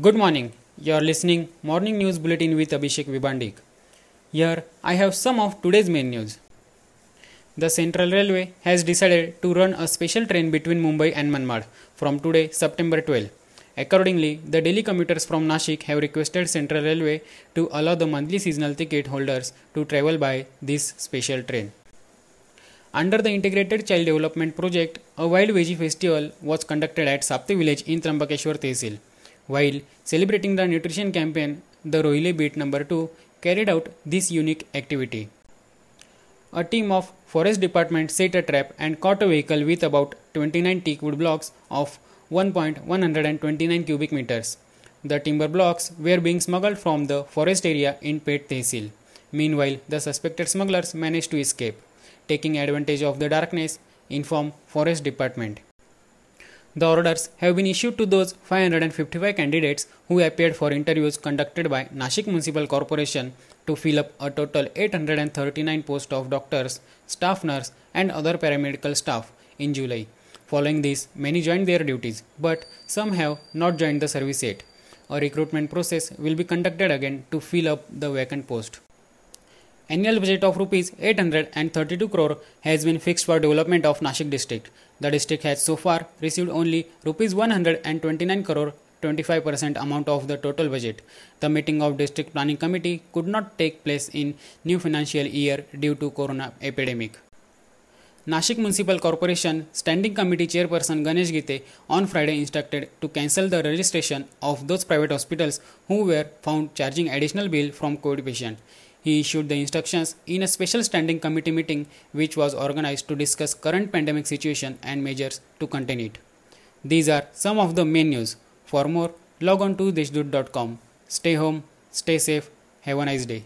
Good morning. You are listening Morning News Bulletin with Abhishek Vibandik. Here I have some of today's main news. The Central Railway has decided to run a special train between Mumbai and Manmad from today, September 12. Accordingly, the daily commuters from Nashik have requested Central Railway to allow the monthly seasonal ticket holders to travel by this special train. Under the Integrated Child Development Project, a Wild Veggie Festival was conducted at Sapti village in Trambakeshwar Tehsil. While celebrating the nutrition campaign, the Rohile Beat number 2 carried out this unique activity. A team of Forest Department set a trap and caught a vehicle with about 29 teak wood blocks of 1.129 cubic meters. The timber blocks were being smuggled from the forest area in Peth Tehsil. Meanwhile, the suspected smugglers managed to escape taking advantage of the darkness, inform Forest Department. The orders have been issued to those 555 candidates who appeared for interviews conducted by Nashik Municipal Corporation to fill up a total 839 posts of doctors, staff nurse, and other paramedical staff in July. Following this, many joined their duties, but some have not joined the service yet. A recruitment process will be conducted again to fill up the vacant post. Annual budget of rupees 832 crore has been fixed for development of Nashik district. The district has so far received only rupees 129 crore 25% amount of the total budget. The meeting of district planning committee could not take place in new financial year due to corona epidemic. Nashik Municipal Corporation Standing Committee Chairperson Ganesh Gite on Friday instructed to cancel the registration of those private hospitals who were found charging additional bill from COVID patient. He issued the instructions in a special standing committee meeting which was organized to discuss current pandemic situation and measures to contain it. These are some of the main news. For more, log on to deshdoot.com. Stay home, stay safe, have a nice day.